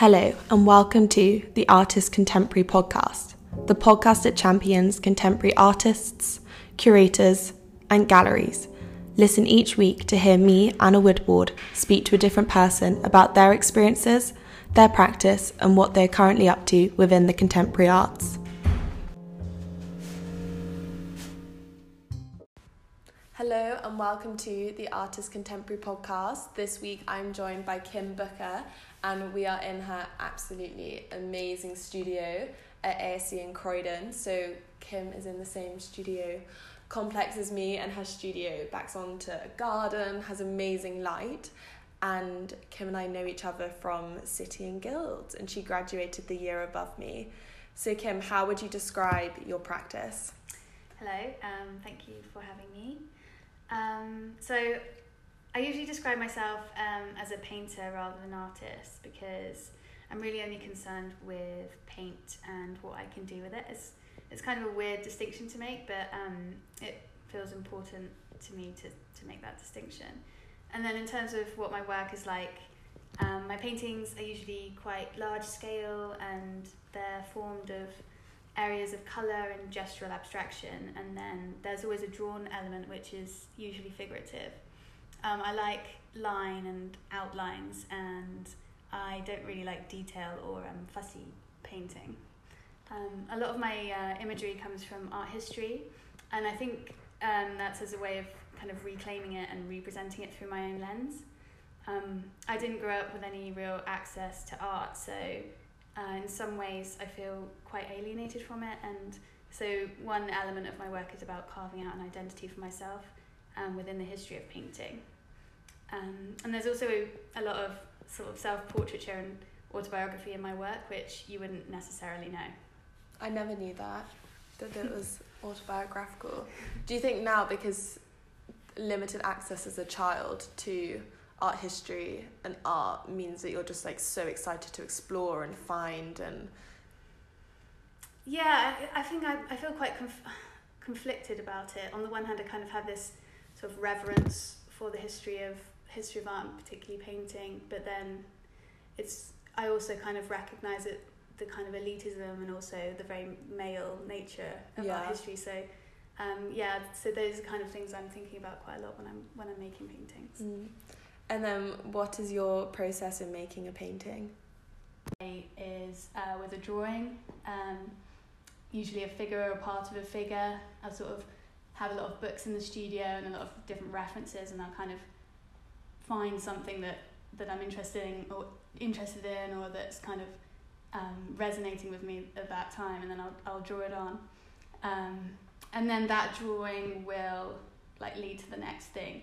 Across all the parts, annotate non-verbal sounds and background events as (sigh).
Hello, and welcome to the Artist Contemporary Podcast, the podcast that champions contemporary artists, curators, and galleries. Listen each week to hear me, Anna Woodward, speak to a different person about their experiences, their practice, and what they're currently up to within the contemporary arts. Hello, and welcome to the Artist Contemporary Podcast. This week I'm joined by Kim Booker, and we are in her absolutely amazing studio at ASC in Croydon. So, Kim is in the same studio complex as me, and her studio backs onto a garden, has amazing light. And Kim and I know each other from City and Guilds, and she graduated the year above me. So, Kim, how would you describe your practice? Hello, um, thank you for having me. Um, so, I usually describe myself um, as a painter rather than artist because I'm really only concerned with paint and what I can do with it. It's, it's kind of a weird distinction to make, but um, it feels important to me to, to make that distinction. And then in terms of what my work is like, um, my paintings are usually quite large scale and they're formed of areas of colour and gestural abstraction, and then there's always a drawn element which is usually figurative. Um, I like line and outlines, and I don't really like detail or um, fussy painting. Um, a lot of my uh, imagery comes from art history, and I think um, that's as a way of kind of reclaiming it and representing it through my own lens. Um, I didn't grow up with any real access to art, so uh, in some ways I feel quite alienated from it. And so, one element of my work is about carving out an identity for myself um, within the history of painting. Um, and there's also a lot of sort of self portraiture and autobiography in my work, which you wouldn't necessarily know. I never knew that, that it was (laughs) autobiographical. Do you think now, because limited access as a child to art history and art means that you're just like so excited to explore and find and yeah i, I think I, I feel quite conf- (laughs) conflicted about it on the one hand i kind of have this sort of reverence for the history of history of art and particularly painting but then it's i also kind of recognize it the kind of elitism and also the very male nature of Yeah. art history so um, yeah so those are kind of things i'm thinking about quite a lot when i'm when i'm making paintings Mm. and then what is your process in making a painting is uh, with a drawing, um, usually a figure or a part of a figure. a sort of have a lot of books in the studio and a lot of different references, and I'll kind of find something that, that I'm interested in or interested in, or that's kind of um, resonating with me at that time, and then I'll I'll draw it on, um, and then that drawing will like lead to the next thing.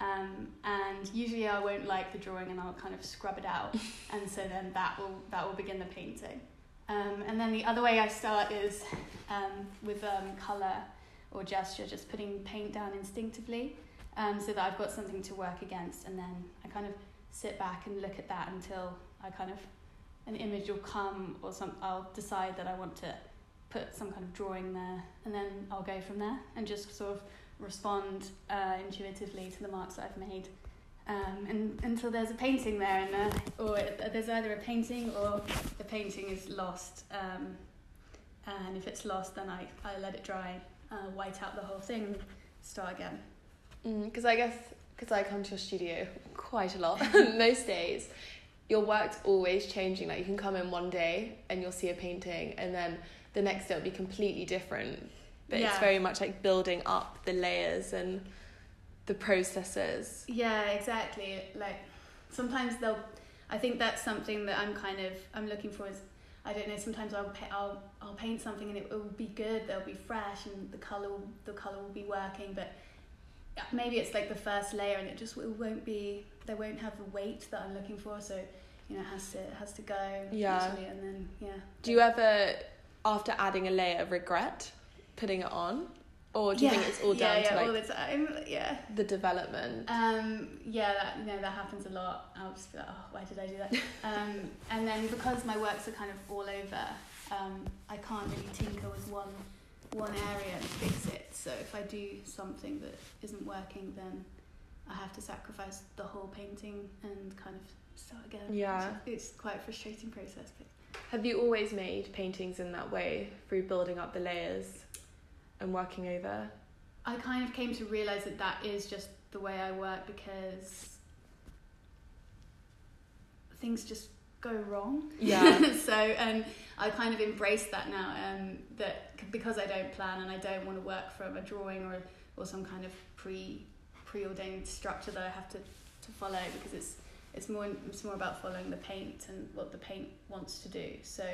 Um, and usually I won't like the drawing and I'll kind of scrub it out (laughs) and so then that will that will begin the painting. Um, and then the other way I start is um, with um, color or gesture, just putting paint down instinctively, um, so that I've got something to work against, and then I kind of sit back and look at that until I kind of an image will come or some I'll decide that I want to put some kind of drawing there, and then I'll go from there and just sort of respond uh, intuitively to the marks that I've made um, and, until there's a painting there, and uh, or there's either a painting or the painting is lost. Um, and if it's lost, then I, I let it dry, uh, white out the whole thing, and start again. because I guess because I come to your studio quite a lot (laughs) (laughs) most days your work's always changing like you can come in one day and you'll see a painting and then the next day it'll be completely different but it's very much like building up the layers and the processes Yeah, exactly. Like sometimes they'll. I think that's something that I'm kind of I'm looking for is I don't know. Sometimes I'll pa- I'll I'll paint something and it will be good. They'll be fresh and the color will, the color will be working. But maybe it's like the first layer and it just it won't be. They won't have the weight that I'm looking for. So you know, it has to it has to go. Yeah. and then yeah. do you ever after adding a layer regret putting it on or do you yeah. think it's all yeah, down yeah, to all the time. Yeah. the development Um, yeah, that you know that happens a lot. I'll just be like, oh, why did I do that? (laughs) um, and then because my works are kind of all over, um, I can't really tinker with one one area and fix it. So if I do something that isn't working, then I have to sacrifice the whole painting and kind of start again. Yeah. It's, it's quite a frustrating process. But Have you always made paintings in that way through building up the layers and working over? I kind of came to realize that that is just the way I work because things just go wrong. Yeah. (laughs) so and I kind of embrace that now. Um, that because I don't plan and I don't want to work from a drawing or or some kind of pre preordained structure that I have to, to follow because it's it's more it's more about following the paint and what the paint wants to do. So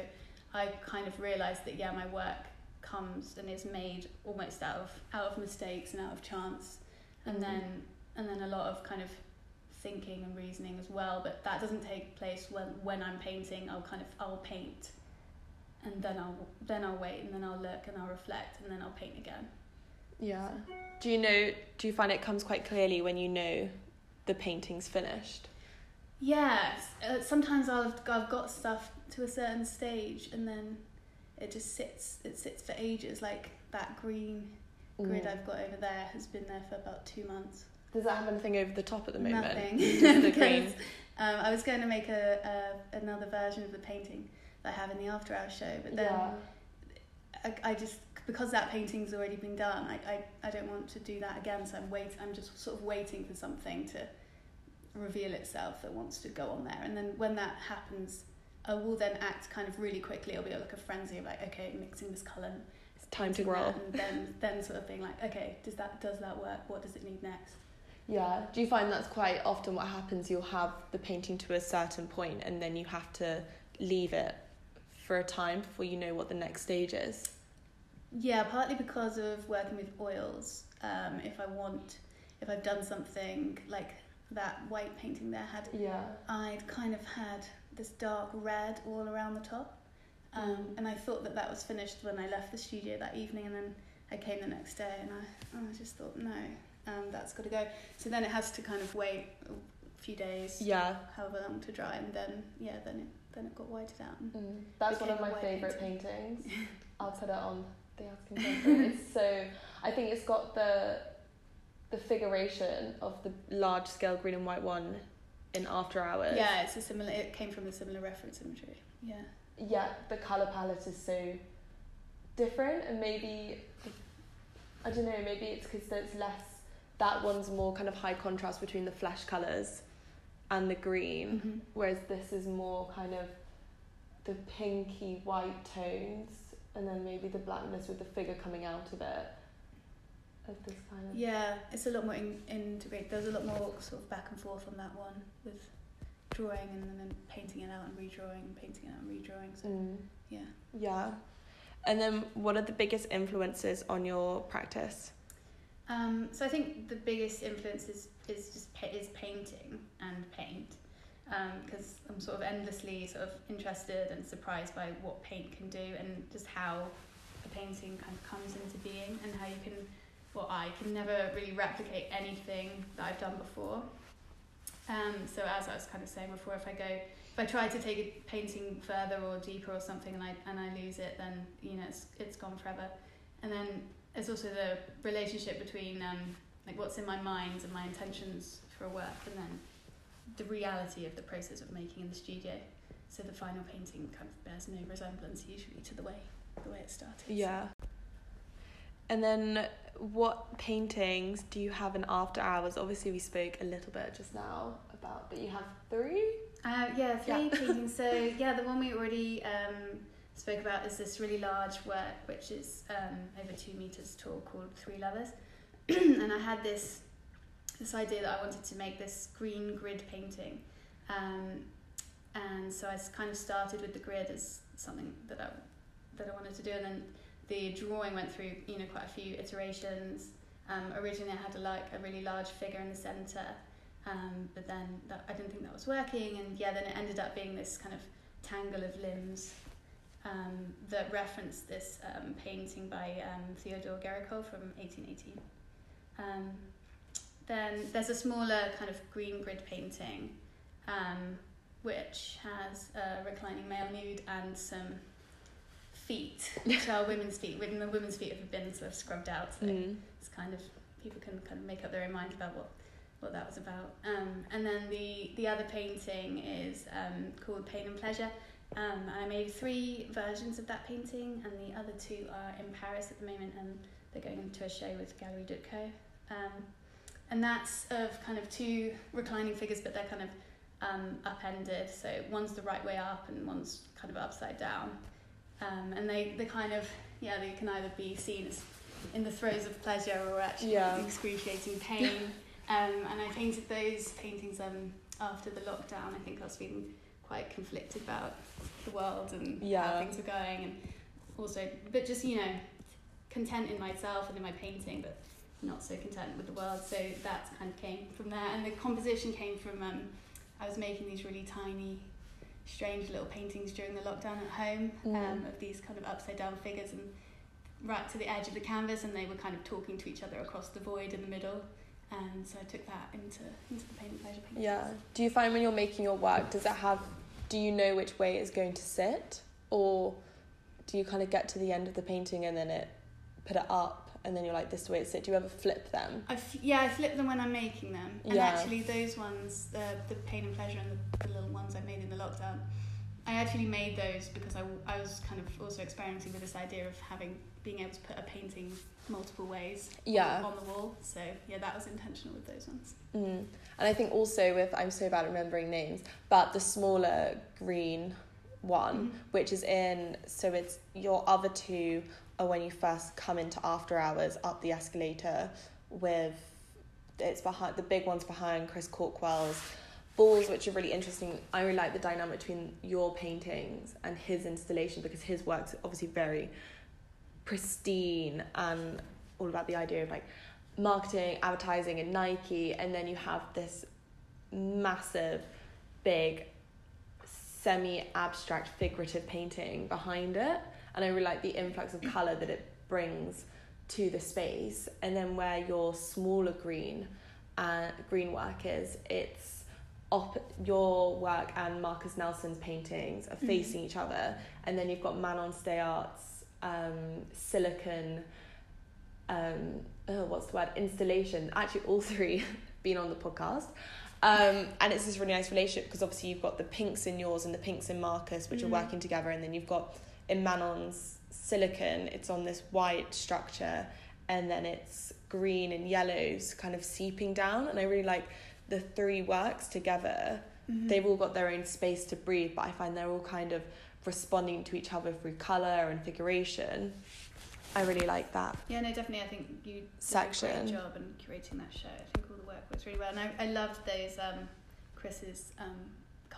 I kind of realized that yeah, my work comes and is made almost out of out of mistakes and out of chance, and Mhm. then and then a lot of kind of thinking and reasoning as well. But that doesn't take place when when I'm painting. I'll kind of I'll paint, and then I'll then I'll wait and then I'll look and I'll reflect and then I'll paint again. Yeah. Do you know? Do you find it comes quite clearly when you know the painting's finished? Yes, uh, sometimes I've I've got stuff to a certain stage and then it just sits it sits for ages. Like that green grid. I've got over there has been there for about two months. Does that have anything over the top at the moment? Nothing. (laughs) Just the (laughs) green. Um, I was going to make a, a another version of the painting that I have in the After Hours show, but then yeah. I, I just because that painting's already been done, I, I, I don't want to do that again. So I'm wait I'm just sort of waiting for something to reveal itself that wants to go on there, and then when that happens, I will then act kind of really quickly. It'll be like a frenzy of like okay, mixing this colour, It's time to grow. and then then sort of being like okay, does that does that work? What does it need next? Yeah. Do you find that's quite often what happens? You'll have the painting to a certain point and then you have to leave it for a time before you know what the next stage is. Yeah, partly because of working with oils. Um, if I want, if I've done something like that white painting there had Yeah. I'd kind of had this dark red all around the top. Um, Mm. And I thought that that was finished when I left the studio that evening, and then I came the next day and I, I just thought, no, um, that's got to go. So then it has to kind of wait a few days, Yeah. however long to dry, and then, yeah, then it, then it got whited out. Mm. That's one of my favourite paintings. (laughs) I'll put it on the Contemporary. it's (laughs) so I think it's got the the figuration of the large scale green and white one in After Hours. Yeah, it's a similar, it came from a similar reference imagery. Yeah. Yeah, the colour palette is so different and maybe I don't know, maybe it's because there's less that one's more kind of high contrast between the flesh colours and the green. Mhm. whereas this is more kind of the pinky white tones and then maybe the blackness with the figure coming out of it this kind of Yeah, it's a lot more in, integrated. There's a lot more sort of back and forth on that one with drawing and then painting it out and redrawing and painting it out and redrawing. So mm. yeah. yeah and then what are the biggest influences on your practice Um, so I think the biggest influence is, is just pa- is painting and paint because I'm sort of endlessly sort of interested and surprised by what paint can do and just how a painting kind of comes into being and how you can well I can never really replicate anything that I've done before. Um, so as I was kind of saying before, if I go if I try to take a painting further or deeper or something and I and I lose it, then you know it's it's gone forever. And then there's also the relationship between um, like what's in my mind and my intentions for a work, and then the reality of the process of making in the studio. So the final painting kind of bears no resemblance usually to the way the way it started. yeah and then what paintings do you have in after hours obviously we spoke a little bit just now about but you have three Uh, yeah, three Yeah. paintings. (laughs) So yeah, the one we already um, spoke about is this really large work, which is um, over two meters tall, called Three Lovers. (clears throat) and I had this this idea that I wanted to make this green grid painting, um, and so I kind of started with the grid as something that I that I wanted to do, and then the drawing went through you know quite a few iterations. Um, originally, I had a, like a really large figure in the center. Um, but then that, I didn't think that was working, and yeah, then it ended up being this kind of tangle of limbs um, that referenced this um, painting by um, Theodore Géricault from 1818. Um, then there's a smaller kind of green grid painting, which has a reclining male nude and some feet, which are women's feet. The women's feet have been sort of scrubbed out, so mm. it's kind of people can kind of make up their own mind about what what that was about. Um, and then the the other painting is um, called Pain and Pleasure. Um, I made three versions of that painting, and the other two are in Paris at the moment, and they're going into a show with Gallery Dutco. Um, and that's of kind of two reclining figures, but they're kind of um, upended. So one's the right way up, and one's kind of upside down. Um, and they, they kind of yeah they can either be seen as in the throes of pleasure or actually Yeah. excruciating pain. (laughs) um, and I painted those paintings um, after the lockdown. I think I was feeling quite conflicted about the world and Yeah. how things were going, and also, but just you know, content in myself and in my painting, but not so content with the world. So that kind of came from there, and the composition came from um, I was making these really tiny, strange little paintings during the lockdown at home Mm. um, of these kind of upside down figures and right to the edge of the canvas, and they were kind of talking to each other across the void in the middle. And so I took that into into the painting pleasure paintings. Yeah. Do you find when you're making your work, does it have, do you know which way it's going to sit? Or do you kind of get to the end of the painting and then it, put it up and then you're like, this way it? Do you ever flip them? I f- yeah, I flip them when I'm making them. And Yeah. actually, those ones, the the pain and pleasure and the, the little ones I made in the lockdown, I actually made those because I, I was kind of also experimenting with this idea of having being able to put a painting multiple ways Yeah. on, the wall. So yeah, that was intentional with those ones. Mm. And I think also with, I'm so bad at remembering names, but the smaller green one, Mhm. which is in, so it's your other two are when you first come into after hours up the escalator with, it's behind, the big one's behind Chris Corkwell's balls, which are really interesting. I really like the dynamic between your paintings and his installation because his work's obviously very pristine and all about the idea of like marketing, advertising, and Nike, and then you have this massive, big, semi abstract, figurative painting behind it. And I really like the influx of colour that it brings to the space. And then where your smaller green and green work is, it's op- your work and Marcus Nelson's paintings are Mhm. facing each other. And then you've got Manon Steyart's um, silicon um oh, what's the word installation actually all (laughs) three been on the podcast um and it's this really nice relationship because obviously you've got the pinks in yours and the pinks in Marcus which Mhm. are working together and then you've got in Manon's silicon it's on this white structure and then it's green and yellows kind of seeping down and I really like the three works together Mhm. they've all got their own space to breathe but I find they're all kind of responding to each other through colour and figuration I really like that Yeah, no, definitely. I think you did Section. a great job in curating that show. I think all the work works really well, and I, I loved those um, Chris's um,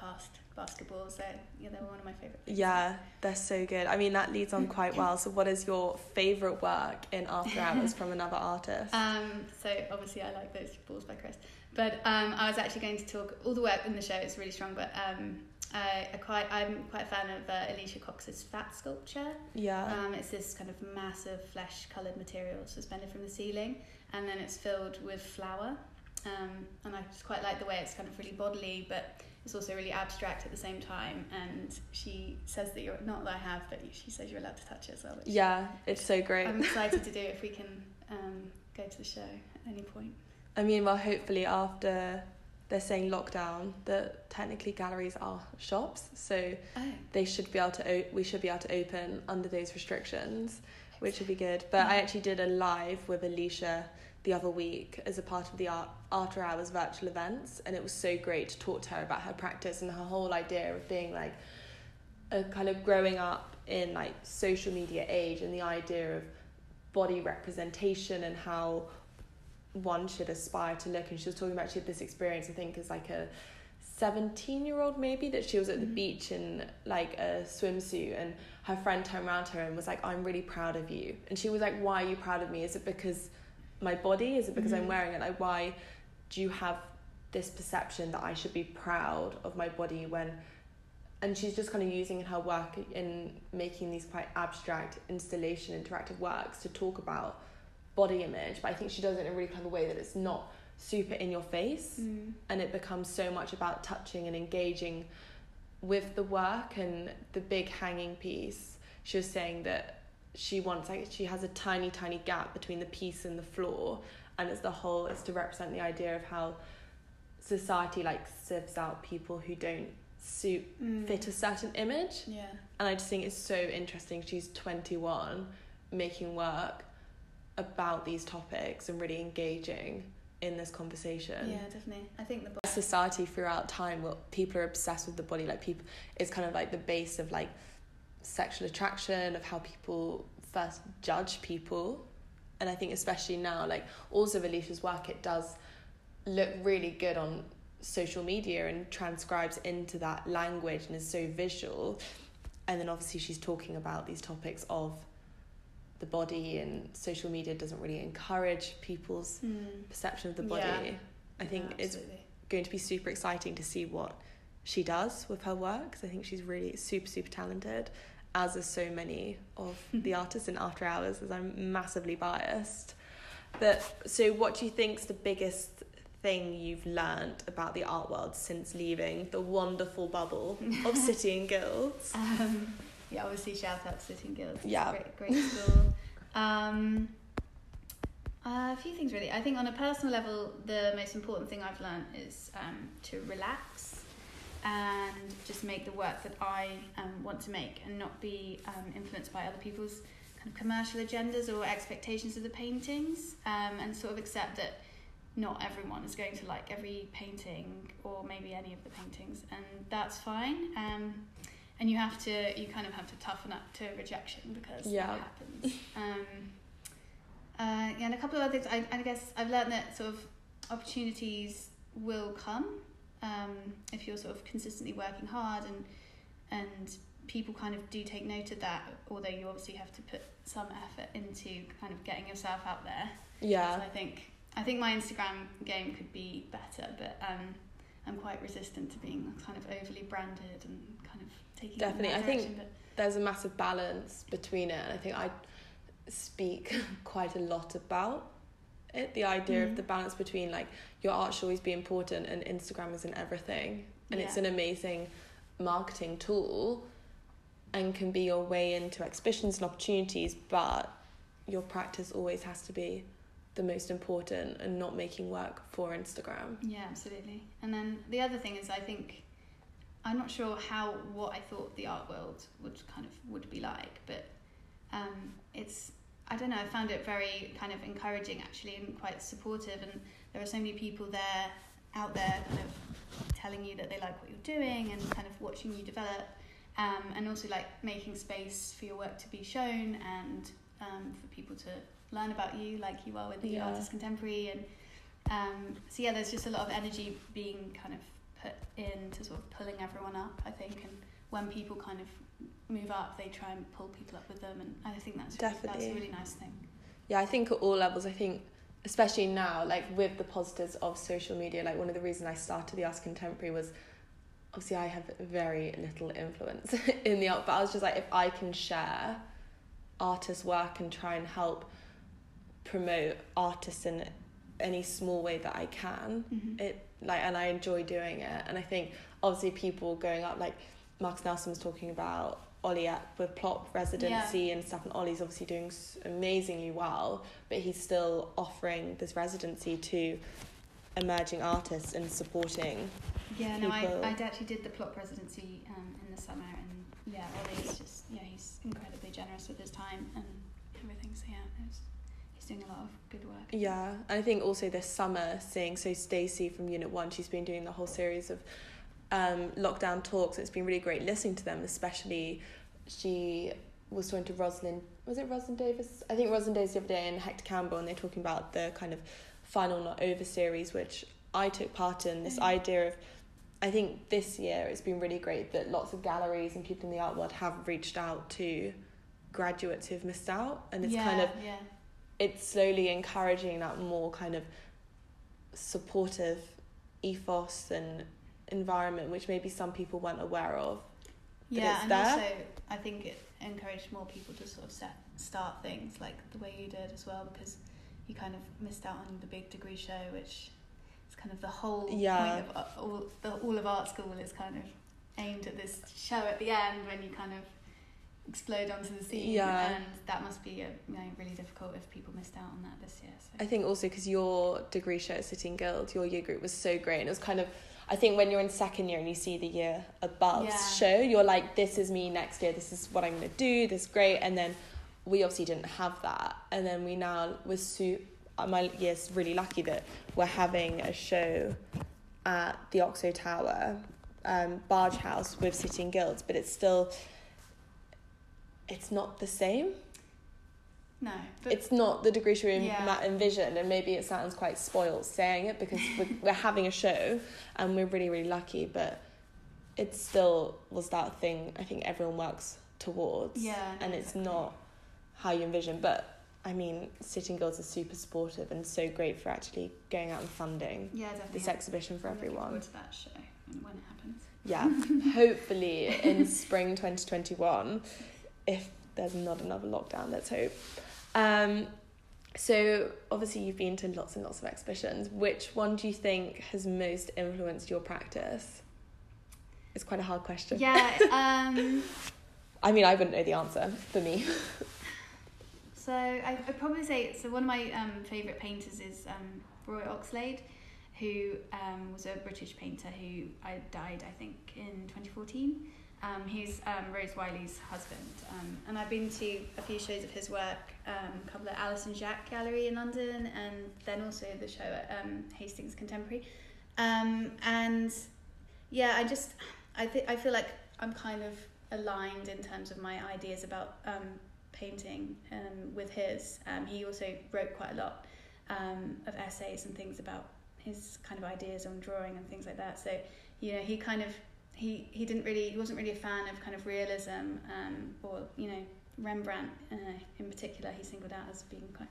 cast basketballs. They yeah, they were one of my favourite. things. Yeah, they're so good. I mean, that leads on quite well. So, what is your favourite work in After Hours from another artist? Um, so obviously I like those balls by Chris, but um, I was actually going to talk. All the work in the show is really strong, but um, I, I quite I'm quite a fan of uh, Alicia Cox's fat sculpture. yeah. Um, it's this kind of massive flesh coloured material suspended from the ceiling, and then it's filled with flour. Um, and I just quite like the way it's kind of really bodily, but it's also really abstract at the same time. And she says that you're not that I have, but she says you're allowed to touch it as well. yeah, it's so great. I'm excited to do it (laughs) if we can um, go to the show at any point. I mean, well, hopefully, after they're saying lockdown, that technically galleries are shops. So, Oh, they should be able to, o- we should be able to open under those restrictions, which would be good. But I actually did a live with Alicia the other week as a part of the art, after hours virtual events and it was so great to talk to her about her practice and her whole idea of being like a kind of growing up in like social media age and the idea of body representation and how one should aspire to look. And she was talking about she had this experience I think as like a 17 year old maybe that she was at the Mhm. beach in like a swimsuit and her friend turned around to her and was like I'm really proud of you. And she was like why are you proud of me? Is it because my body is it because I'm Mhm. wearing it like why do you have this perception that I should be proud of my body when and she's just kind of using her work in making these quite abstract installation interactive works to talk about body image but I think she does it in a really clever way that it's not super in your face Mm. and it becomes so much about touching and engaging with the work and the big hanging piece she was saying that she wants like she has a tiny tiny gap between the piece and the floor and it's the whole it's to represent the idea of how society like sieves out people who don't suit Mm. fit a certain image Yeah. and I just think it's so interesting she's 21 making work about these topics and really engaging in this conversation Yeah, definitely. I think the society throughout time where people are obsessed with the body like people it's kind of like the base of like sexual attraction of how people first judge people. And i think especially now like also of alicia's work it does look really good on social media and transcribes into that language and is so visual. And then obviously she's talking about these topics of the body and social media doesn't really encourage people's Mm. perception of the body. Yeah. i think Yeah, it's going to be super exciting to see what she does with her work 'cause I think she's really super super talented as are so many of (laughs) the artists in After Hours as I'm massively biased but so what do you think's the biggest thing you've learned about the art world since leaving the wonderful bubble of (laughs) City and Guilds Um, yeah, obviously shout out to City and Guilds. It's Yeah. Great, great school. um, a few things really. I think on a personal level, the most important thing I've learned is um, to relax and just make the work that I um, want to make and not be um, influenced by other people's kind of commercial agendas or expectations of the paintings um, and sort of accept that not everyone is going to like every painting or maybe any of the paintings and that's fine um, and you have to you kind of have to toughen up to rejection because Yeah. that happens um, uh, yeah, and a couple of other things I, I guess I've learned that sort of opportunities will come um, if you're sort of consistently working hard and and people kind of do take note of that although you obviously have to put some effort into kind of getting yourself out there so yeah I think I think my Instagram game could be better, but um, I'm quite resistant to being kind of overly branded and kind of taking it in Definitely. I think- but there's a massive balance between it and I think I speak (laughs) quite a lot about it the idea Mm. of the balance between like your art should always be important and Instagram isn't everything and it's an amazing marketing tool and can be your way into exhibitions and opportunities but your practice always has to be the most important and not making work for Instagram Yeah, absolutely. And then the other thing is, I think I'm not sure how what I thought the art world would kind of would be like, but um, it's I don't know. I found it very kind of encouraging actually, and quite supportive. And there are so many people there out there, kind of telling you that they like what you're doing and kind of watching you develop, um, and also like making space for your work to be shown and um, for people to learn about you, like you are with the Yeah. artist contemporary and um, so yeah, there's just a lot of energy being kind of put into sort of pulling everyone up. I think, and when people kind of move up, they try and pull people up with them, and I think that's really, that's a really nice thing. yeah i think at all levels i think especially now like with the positives of social media like one of the reasons i started the arts contemporary was obviously i have very little influence (laughs) in the art but i was just like if i can share artists work and try and help promote artists in any small way that i can Mm-hmm. it like and I enjoy doing it and I think obviously people going up like Marcus Nelson was talking about Ollie at with plot residency and stuff and Ollie's obviously doing amazingly well but he's still offering this residency to emerging artists and supporting yeah, no, I, people- I actually did the plot residency um, in the summer, and yeah, Ollie's just yeah, he's incredibly generous with his time and everything. So yeah, he's doing a lot of good work. yeah and I think also this summer seeing so Stacey from Unit 1 she's been doing the whole series of um, lockdown talks it's been really great listening to them especially she was talking to Rosalind was it Rosalind Davis I think Rosalind Davis the other day and Hector Campbell and they're talking about the kind of final not over series which I took part in this Mhm. idea of I think this year it's been really great that lots of galleries and people in the art world have reached out to graduates who've missed out and it's yeah, kind of yeah, it's slowly encouraging that more kind of supportive ethos and environment which maybe some people weren't aware of yeah, and there. also I think it encouraged more people to sort of set start things like the way you did as well because you kind of missed out on the big degree show, which is kind of the whole Yeah. point of uh, all the all of art school is kind of aimed at this show at the end when you kind of explode onto the scene. Yeah. And that must be a, you know, really difficult if people missed out on that this year. So. I think also because your degree show at City and Guild, your year group was so great. And it was kind of, I think when you're in second year and you see the year above Yeah. show, you're like, this is me next year. This is what I'm going to do. This is great. And then we obviously didn't have that. And then we now, we're su- uh, my year's really lucky that we're having a show at the Oxo Tower, um, Barge House with City and Guilds, but it's still, it's not the same no, but it's not the degree show we Yeah. ma- envisioned, and maybe it sounds quite spoiled saying it because we're, (laughs) we're having a show and we're really, really lucky, but it still was that thing I think everyone works towards. Yeah, And it's exactly. not how you envision. But I mean, City and Guilds are super supportive and so great for actually going out and funding yeah, definitely. this exhibition for I'm looking everyone. forward to that show when, when it happens. Yeah, (laughs) hopefully in spring 2021, if there's not another lockdown, let's hope. Um, so obviously you've been to lots and lots of exhibitions. Which one do you think has most influenced your practice? It's quite a hard question. Yeah. (laughs) Um, I mean, I wouldn't know the answer for me. (laughs) so I, I'd probably say so. One of my um, favourite painters is um, Roy Oxlade, who um, was a British painter who I died, I think, in 2014. Um, he's um, Rose Wiley's husband, um, and I've been to a few shows of his work, um, a couple at Alison Jacques Gallery in London, and then also the show at um, Hastings Contemporary. Um, and yeah, I just I think I feel like I'm kind of aligned in terms of my ideas about um, painting um, with his. Um, he also wrote quite a lot of essays and things about his kind of ideas on drawing and things like that. So you know, he kind of he he didn't really he wasn't really a fan of kind of realism um, or you know Rembrandt uh, in particular. He singled out as being quite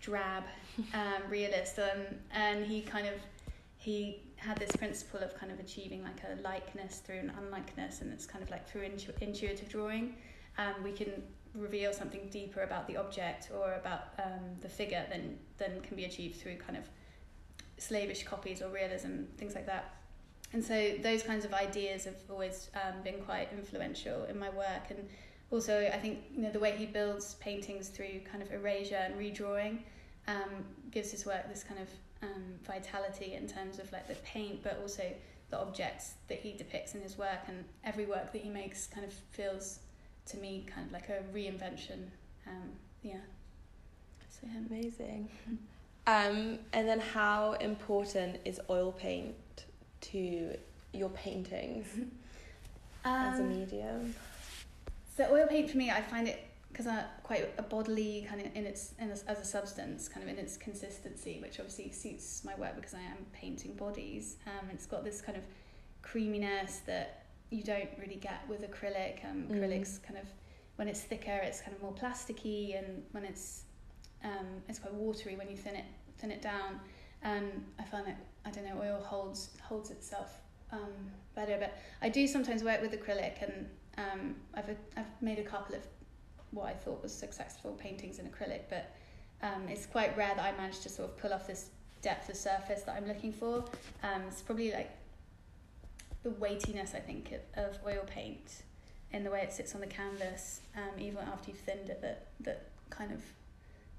drab (laughs) um, realist, um, and he kind of he had this principle of kind of achieving like a likeness through an unlikeness, and it's kind of like through intu- intuitive drawing, um, we can reveal something deeper about the object or about um, the figure than than can be achieved through kind of slavish copies or realism, things like that. And so those kinds of ideas have always um, been quite influential in my work, and also I think you know the way he builds paintings through kind of erasure and redrawing um, gives his work this kind of um, vitality in terms of like the paint, but also the objects that he depicts in his work, and every work that he makes kind of feels to me kind of like a reinvention. Um, yeah. So him. Amazing. Um, and then how important is oil paint to your paintings (laughs) as a Um, medium? So oil paint for me, I find it because I'm quite a bodily kind of in its in a, as a substance, kind of in its consistency, which obviously suits my work because I am painting bodies. Um, it's got this kind of creaminess that you don't really get with acrylic. Um, Mm. acrylics kind of when it's thicker, it's kind of more plasticky, and when it's um, it's quite watery when you thin it thin it down. And I find that I don't know oil holds holds itself um, better. But I do sometimes work with acrylic, and um, I've I've made a couple of what I thought was successful paintings in acrylic, but um, it's quite rare that I managed to sort of pull off this depth of surface that I'm looking for. Um, it's probably like the weightiness I think of, of oil paint in the way it sits on the canvas, um, even after you've thinned it, that that kind of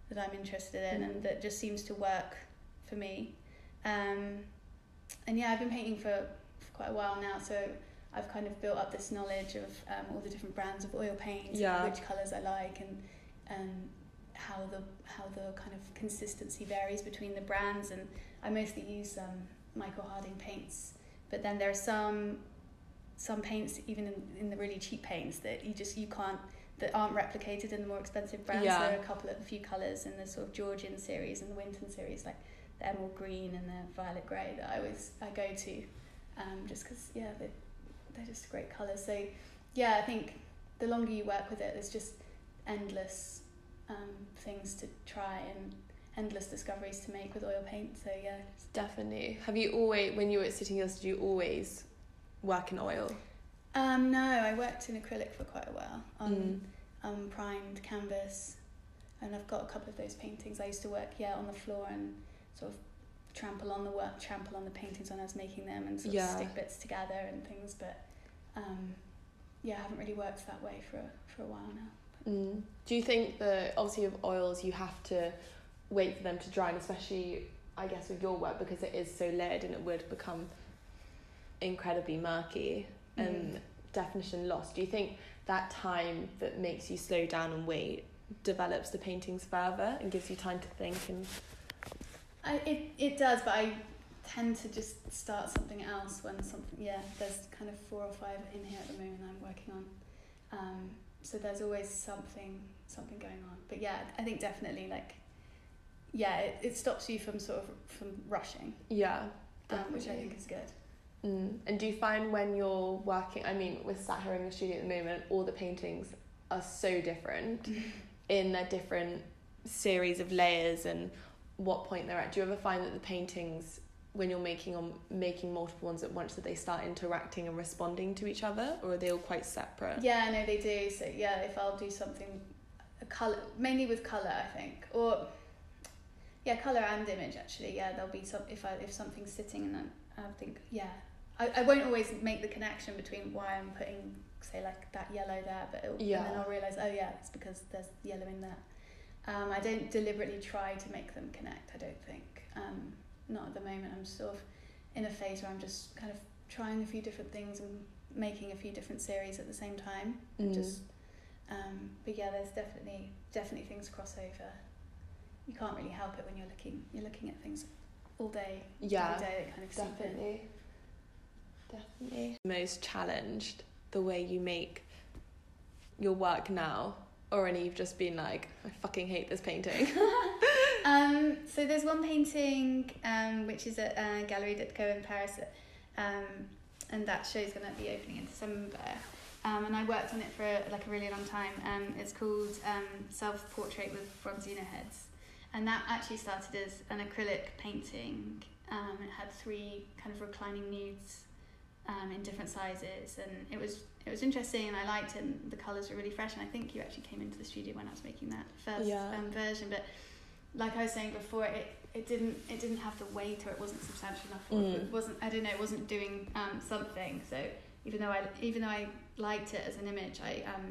that I'm interested in, Mm. and that just seems to work for me. Um, and yeah, I've been painting for, for quite a while now, so I've kind of built up this knowledge of um, all the different brands of oil paint, Yeah. which colours I like, and and how the how the kind of consistency varies between the brands. And I mostly use um, Michael Harding paints, but then there are some some paints, even in, in the really cheap paints, that you just you can't that aren't replicated in the more expensive brands. Yeah. There are a couple of a few colours in the sort of Georgian series and the Winton series, like the emerald green and the violet grey that I always I go to, um, just because yeah they're, they're just great colours. So yeah, I think the longer you work with it, there's just endless um, things to try and endless discoveries to make with oil paint. So yeah, Definitely. Have you always, when you were at City and Guilds, did you always work in oil? Um, no, I worked in acrylic for quite a while on Mm. um, primed canvas, and I've got a couple of those paintings. I used to work yeah on the floor and sort of trample on the work, trample on the paintings when I was making them, and sort Yeah. of stick bits together and things. But um, yeah, I haven't really worked that way for a, for a while now. Mm. Do you think that obviously with oils you have to wait for them to dry, and especially I guess with your work because it is so layered and it would become incredibly murky and Mm. definition lost. Do you think that time that makes you slow down and wait develops the paintings further and gives you time to think and I, it, it does, but I tend to just start something else when something, yeah, there's kind of four or five in here at the moment I'm working on. Um, so there's always something, something going on. But yeah, I think definitely like, yeah, it, it stops you from sort of, from rushing, yeah, um, which I think is good. Mm. And do you find when you're working, I mean, we're sat here in the studio at the moment, all the paintings are so different in their different series of layers and what point they're at. Do you ever find that the paintings, when you're making on making multiple ones at once, that they start interacting and responding to each other, or are they all quite separate? Yeah, no, they do. So yeah, if I'll do something, a color, mainly with color, I think, or yeah, color and image actually. Yeah, there'll be some if I if something's sitting and then I think yeah, I, I won't always make the connection between why I'm putting say like that yellow there, but it'll, Yeah. and then I'll realize oh yeah, it's because there's yellow in there. Um, I don't deliberately try to make them connect. I don't think. Um, not at the moment. I'm sort of in a phase where I'm just kind of trying a few different things and making a few different series at the same time. Mm. Just, um, but yeah, there's definitely definitely things cross over. You can't really help it when you're looking you're looking at things all day, yeah, every day. That kind of definitely, definitely. Most challenged the way you make your work now, or any you've just been like, I fucking hate this painting. (laughs) Um, so there's one painting um, which is at uh, Galerie Ditko in Paris, um, and that show's going to be opening in December. Um, and I worked on it for like a really long time. Um, it's called um, Self Portrait with Bronzino Heads, and that actually started as an acrylic painting. Um, it had three kind of reclining nudes um, in different sizes, and it was it was interesting, and I liked it. And the colours were really fresh, and I think you actually came into the studio when I was making that first Yeah. um, version, but like I was saying before, it, it didn't it didn't have the weight or it wasn't substantial enough or Mm. it wasn't I don't know it wasn't doing um, something. So even though I even though I liked it as an image, I um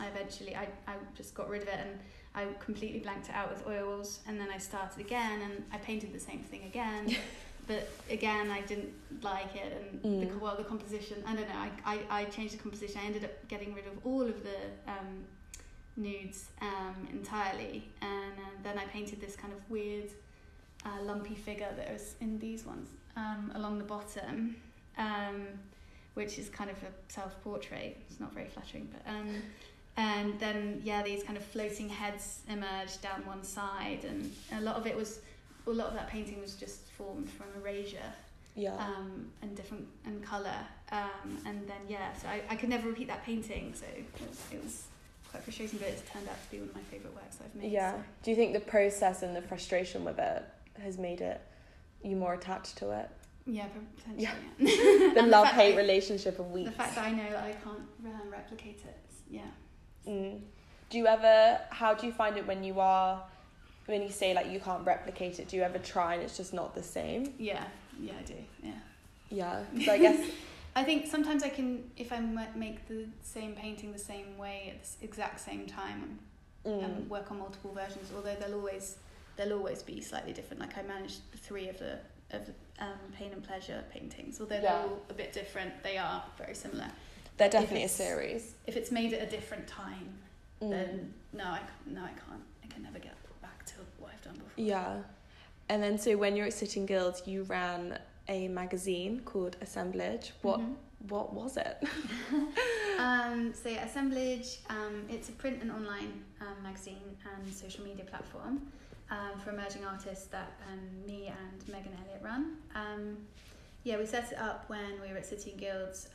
I eventually I, I just got rid of it and I completely blanked it out with oils and then I started again and I painted the same thing again. (laughs) but again, I didn't like it and Mm. the well the composition. I don't know. I, I I changed the composition. I ended up getting rid of all of the um, nudes um, entirely, and uh, then I painted this kind of weird, uh, lumpy figure that was in these ones um, along the bottom, um, which is kind of a self-portrait. It's not very flattering, but um, and then yeah, these kind of floating heads emerged down one side, and a lot of it was, a lot of that painting was just formed from erasure yeah. um, and different and color. Um, and then yeah, so I, I could never repeat that painting, so it was, it was quite frustrating, but it's turned out to be one of my favourite works I've made. Yeah. so- Do you think the process and the frustration with it has made it you more attached to it? Yeah, potentially. Yeah. (laughs) (laughs) The love hate that- relationship of weeks. The fact that I know that I can't um, replicate it. Yeah. Mm. Do you ever? How do you find it when you are? When you say like you can't replicate it, do you ever try and it's just not the same? Yeah. Yeah, I do. Yeah. Yeah. (laughs) So I guess. I think sometimes I can, if i make the same painting the same way at the exact same time, Mm. and work on multiple versions. Although they'll always they'll always be slightly different. Like I managed the three of the of the um, pain and pleasure paintings. Although Yeah. they're all a bit different, they are very similar. They're definitely a series. If it's made at a different time, Mm. then no, I no, I can't. I can never get back to what I've done before. Yeah. And then so when you're at City and Guilds, you ran a magazine called Assemblage. What Mhm. what was it? (laughs) Um, so yeah, Assemblage, um, it's a print and online um, magazine and social media platform um, for emerging artists that um, me and Megan Elliott run. Um, yeah, we set it up when we were at City and Guilds.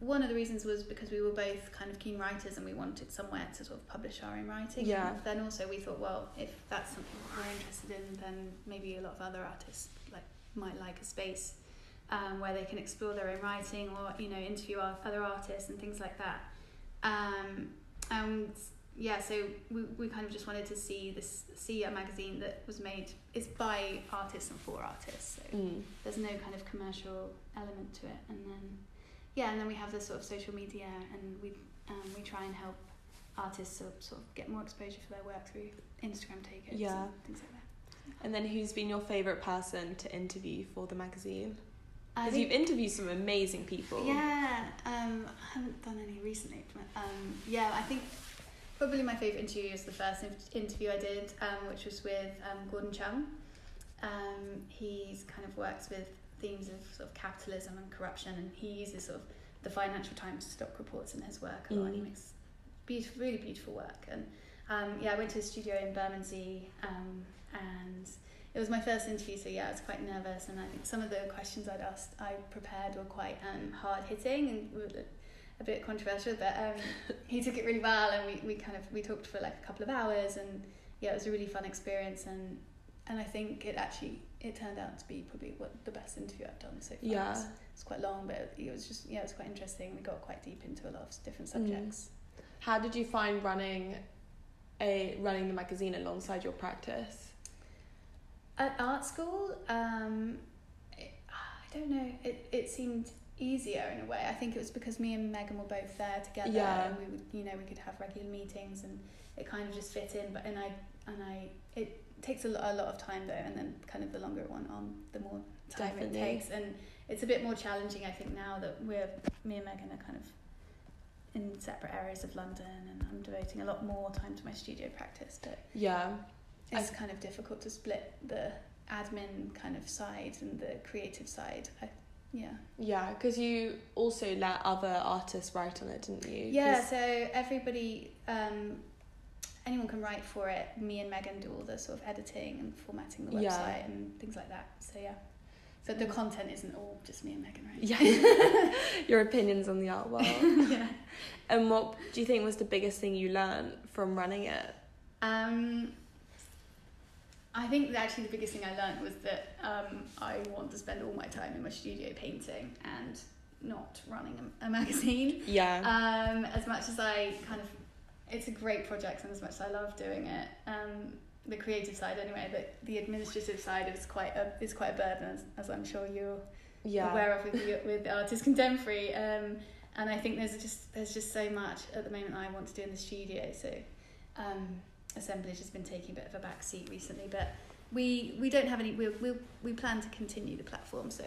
One of the reasons was because we were both kind of keen writers and we wanted somewhere to sort of publish our own writing. Yeah. And then also we thought, well, if that's something we're interested in, then maybe a lot of other artists like might like a space um, where they can explore their own writing or you know interview other artists and things like that. Um, and yeah, so we, we kind of just wanted to see this see a magazine that was made is by artists and for artists. So Mm. there's no kind of commercial element to it. And then yeah, and then we have the sort of social media, and we um, we try and help artists sort of, sort of get more exposure for their work through Instagram takers Yeah. and things like that. And then who's been your favourite person to interview for the magazine? Because you've interviewed some amazing people. Yeah, um, I haven't done any recently. But, um, yeah, I think probably my favourite interview was the first in- interview I did, um, which was with um, Gordon Cheung. Um, he's kind of works with themes of sort of capitalism and corruption, and he uses sort of the Financial Times stock reports in his work a lot. And he Mm. makes beautiful, really beautiful work. And um, yeah, I went to his studio in Bermondsey, um, and it was my first interview, so yeah, I was quite nervous, and I think some of the questions I'd asked, I prepared were quite um, hard hitting and were a bit controversial, but um, (laughs) he took it really well, and we, we kind of we talked for like a couple of hours, and yeah, it was a really fun experience, and and I think it actually it turned out to be probably what the best interview I've done so far. Yeah. It's, it's quite long, but it was just yeah, it was quite interesting. We got quite deep into a lot of different Mm. subjects. How did you find running a running the magazine alongside your practice? At art school, um, it, I don't know. It it seemed easier in a way. I think it was because me and Megan were both there together, Yeah. and we would, you know, we could have regular meetings, and it kind of just fit in. But and I and I, it takes a lot, a lot of time though, and then kind of the longer it went on, the more time Definitely. it takes, and it's a bit more challenging. I think now that we're me and Megan are kind of in separate areas of London, and I'm devoting a lot more time to my studio practice, but Yeah. it's kind of difficult to split the admin kind of side and the creative side. I, yeah. Yeah, because you also let other artists write on it, didn't you? Yeah, so everybody, um, anyone can write for it. Me and Megan do all the sort of editing and formatting the website Yeah. and things like that. So yeah. But the content isn't all just me and Megan, right? Yeah. (laughs) Your opinions on the art world. (laughs) yeah. and what do you think was the biggest thing you learned from running it? Um, I think that actually the biggest thing I learned was that um, I want to spend all my time in my studio painting and not running a, a (laughs) magazine. Yeah. Um, as much as I kind of, it's a great project, and as much as I love doing it, um, the creative side anyway, but the administrative side is quite a is quite a burden, as, as I'm sure you're yeah. aware of with with artist contemporary. Um, and I think there's just there's just so much at the moment I want to do in the studio. So um, assemblage has been taking a bit of a back seat recently, but we we don't have any. We we we plan to continue the platform. So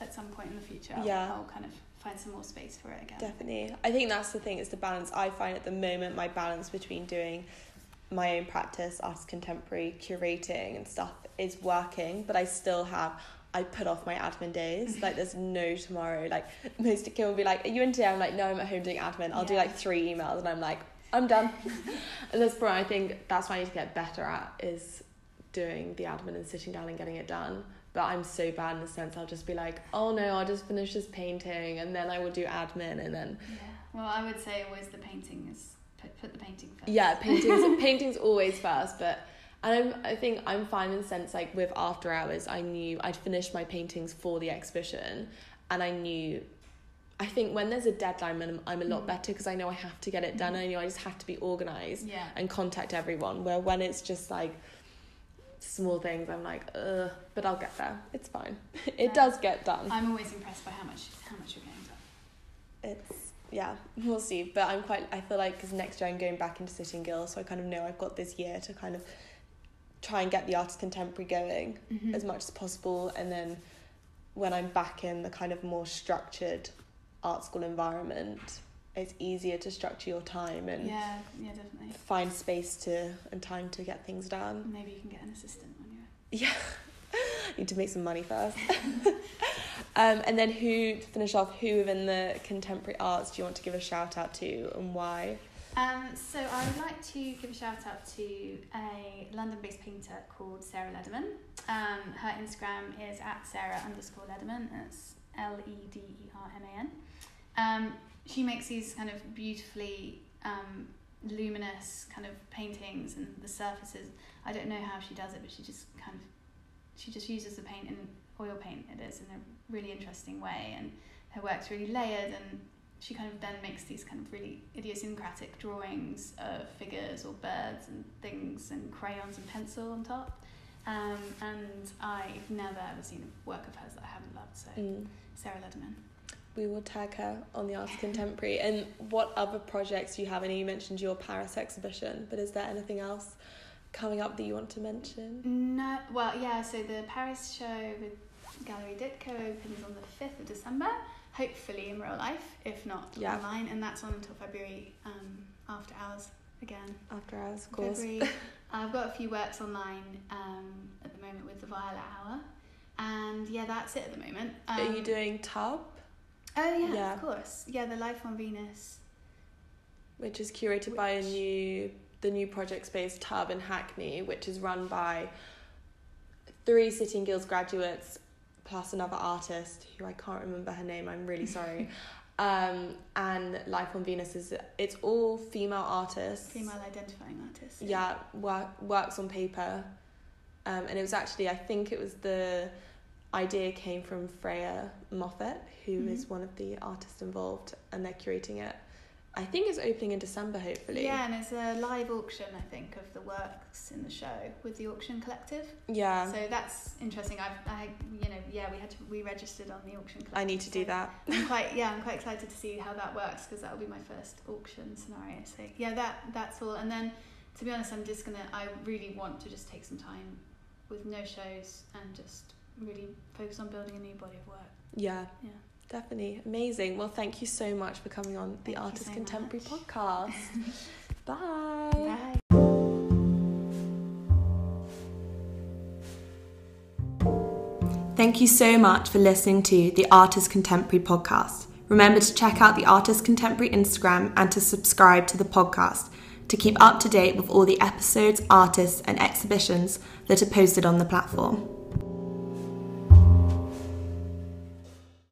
at some point in the future, I'll, Yeah. I'll kind of find some more space for it again. Definitely. I think that's the thing, it's the balance. I find at the moment my balance between doing my own practice, arts contemporary, curating and stuff is working, but I still have I put off my admin days. (laughs) Like there's no tomorrow. Like most of Kim will be like, Are you in today? I'm like, No, I'm at home doing admin. I'll do like three emails and I'm like, I'm done. (laughs) and that's probably I think that's what I need to get better at is doing the admin and sitting down and getting it done. But I'm so bad in the sense I'll just be like, oh no, I'll just finish this painting and then I will do admin and then Yeah. Well, I would say always the painting is put, put the painting first. yeah, (laughs) paintings paintings always first. But and I'm, I think I'm fine in the sense like with after hours, I knew I'd finished my paintings for the exhibition, and I knew. I think when there's a deadline, I'm, I'm a lot Mm. better because I know I have to get it done. I know I just have to be organized Yeah. and contact everyone. Where when it's just like small things, I'm like, ugh, but I'll get there. It's fine. (laughs) it Yeah. does get done. I'm always impressed by how much how much you're getting done. It's yeah, we'll see. But I'm quite. I feel like because next year I'm going back into City and Guild, so I kind of know I've got this year to kind of try and get the artist contemporary going Mm-hmm. as much as possible, and then when I'm back in the kind of more structured art school environment, it's easier to structure your time and Yeah, yeah, definitely. find space to and time to get things done. Maybe you can get an assistant when you're. Yeah. (laughs) Need to make some money first. (laughs) (laughs) um, and then who to finish off, who within the contemporary arts do you want to give a shout out to and why? Um, so I would like to give a shout out to a London-based painter called Sarah Lederman. Um, her Instagram is at Sarah underscore Lederman. It's L E D E R M A N. Um, she makes these kind of beautifully um, luminous kind of paintings and the surfaces. I don't know how she does it, but she just kind of she just uses the paint in oil paint. It is in a really interesting way, and her work's really layered and she kind of then makes these kind of really idiosyncratic drawings of figures or birds and things and crayons and pencil on top. Um, and I've never ever seen a work of hers that I haven't loved. So Mm. Sarah Lederman. We will tag her on the Artist (laughs) Contemporary. And what other projects do you have? I know you mentioned your Paris exhibition, but is there anything else coming up that you want to mention? No, well, yeah. So the Paris show with Gallery Ditko opens on the fifth of December. Hopefully in real life, if not Yeah. online, and that's on until February um, after hours again. After hours, of course. February. (laughs) I've got a few works online um, at the moment with the Violet Hour, and yeah, that's it at the moment. Um, Are you doing Tub, Oh yeah, Yeah. of course. Yeah, the Life on Venus. which is curated by a new the new project space Tub in Hackney, which is run by three City and Guilds graduates plus another artist who I can't remember her name. I'm really sorry. (laughs) um, and Life on Venus is it's all female artists. Female identifying artist. yeah work, works on paper um, and it was actually i think it was the idea came from freya moffat who is Mhm. one of the artists involved and they're curating it i think it's opening in december hopefully Yeah, and it's a live auction, I think, of the works in the show with the auction collective. yeah So that's interesting. I've, I, you know, yeah, we had to, we registered on the auction collective. i need to do so that I'm (laughs) quite, yeah, I'm quite excited to see how that works because that'll be my first auction scenario. So yeah, that that's all. And then, to be honest, I'm just gonna, I really want to just take some time with no shows and just really focus on building a new body of work. yeah Yeah. definitely amazing well thank you so much for coming on the Thank artist so contemporary much. podcast (laughs) bye Bye. Thank you so much for listening to the Artist Contemporary podcast. Remember to check out the Artist Contemporary Instagram and to subscribe to the podcast to keep up to date with all the episodes, artists, and exhibitions that are posted on the platform.